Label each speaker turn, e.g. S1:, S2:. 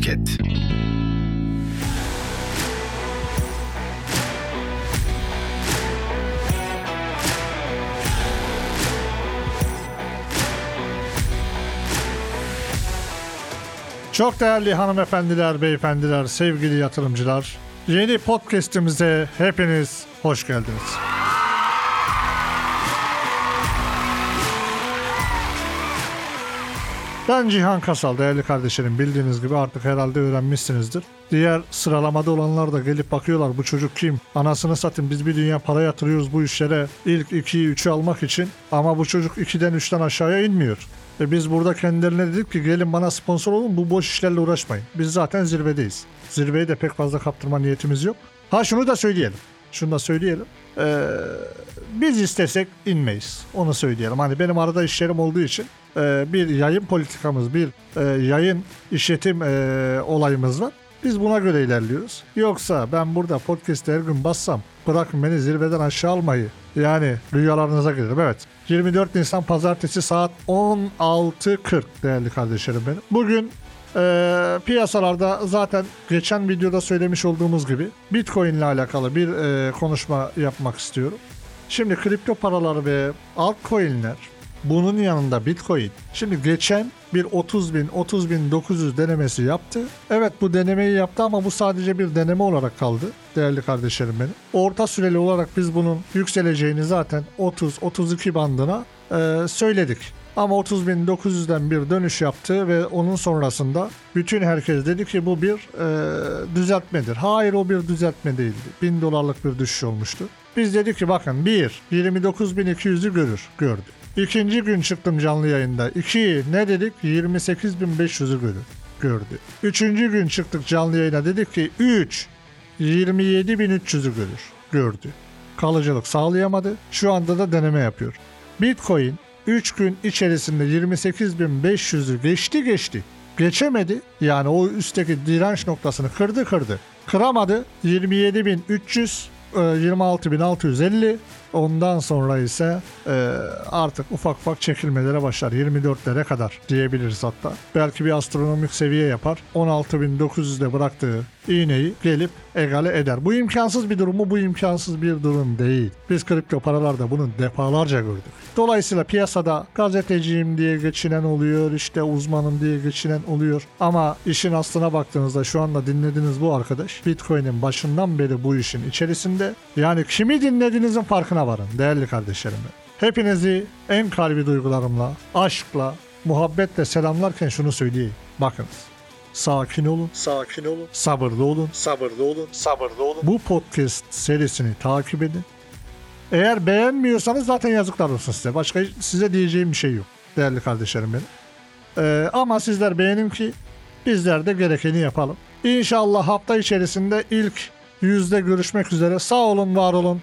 S1: Podcast.
S2: Çok değerli hanımefendiler, beyefendiler, sevgili yatırımcılar. Yeni podcast'imize hepiniz hoş geldiniz. Ben Cihan Kasal, değerli kardeşlerim. Bildiğiniz gibi artık herhalde öğrenmişsinizdir. Diğer sıralamada olanlar da gelip bakıyorlar bu çocuk kim? Anasını satın biz bir dünya para yatırıyoruz bu işlere. İlk 2'yi 3'ü almak için. Ama bu çocuk 2'den 3'ten aşağıya inmiyor. E biz burada kendilerine dedik ki gelin bana sponsor olun bu boş işlerle uğraşmayın. Biz zaten zirvedeyiz. Zirveyi de pek fazla kaptırma niyetimiz yok. Ha şunu da söyleyelim. Şunu da söyleyelim. Ee, biz istesek inmeyiz. Onu söyleyelim. Hani benim arada işlerim olduğu için e, bir yayın politikamız, bir e, yayın işletim e, olayımız var. Biz buna göre ilerliyoruz. Yoksa ben burada podcast'te her gün bassam bırakın beni zirveden aşağı almayı. Yani rüyalarınıza gelirim. Evet. 24 Nisan Pazartesi saat 16.40 değerli kardeşlerim benim. Bugün e, piyasalarda zaten geçen videoda söylemiş olduğumuz gibi Bitcoin ile alakalı bir e, konuşma yapmak istiyorum. Şimdi kripto paralar ve altcoin'ler bunun yanında Bitcoin. Şimdi geçen bir 30 bin, 30 bin 900 denemesi yaptı. Evet bu denemeyi yaptı ama bu sadece bir deneme olarak kaldı değerli kardeşlerim benim. Orta süreli olarak biz bunun yükseleceğini zaten 30-32 bandına e, söyledik. Ama 30.900'den bir dönüş yaptı ve onun sonrasında bütün herkes dedi ki bu bir e, düzeltmedir. Hayır o bir düzeltme değildi. 1000 dolarlık bir düşüş olmuştu. Biz dedik ki bakın 1 29.200'ü görür, gördü. İkinci gün çıktım canlı yayında. 2 ne dedik? 28.500'ü görür, gördü. Üçüncü gün çıktık canlı yayına dedik ki 3 27.300'ü görür, gördü. Kalıcılık sağlayamadı. Şu anda da deneme yapıyor. Bitcoin 3 gün içerisinde 28.500'ü geçti geçti. Geçemedi. Yani o üstteki direnç noktasını kırdı kırdı. Kıramadı. 27.300 26.650 ondan sonra ise e, artık ufak ufak çekilmelere başlar. 24'lere kadar diyebiliriz hatta. Belki bir astronomik seviye yapar. 16.900'de bıraktığı iğneyi gelip egale eder. Bu imkansız bir durum mu? Bu imkansız bir durum değil. Biz kripto paralarda bunu defalarca gördük. Dolayısıyla piyasada gazeteciyim diye geçinen oluyor işte uzmanım diye geçinen oluyor. Ama işin aslına baktığınızda şu anda dinlediğiniz bu arkadaş Bitcoin'in başından beri bu işin içerisinde. Yani kimi dinlediğinizin farkına varın değerli kardeşlerim. Hepinizi en kalbi duygularımla, aşkla, muhabbetle selamlarken şunu söyleyeyim. Bakınız. Sakin olun, sakin olun, sabırlı olun, sabırlı olun, sabırlı olun. Bu podcast serisini takip edin. Eğer beğenmiyorsanız zaten yazıklar olsun size. Başka size diyeceğim bir şey yok değerli kardeşlerim benim. Ee, ama sizler beğenin ki bizler de gerekeni yapalım. İnşallah hafta içerisinde ilk yüzde görüşmek üzere. Sağ olun, var olun.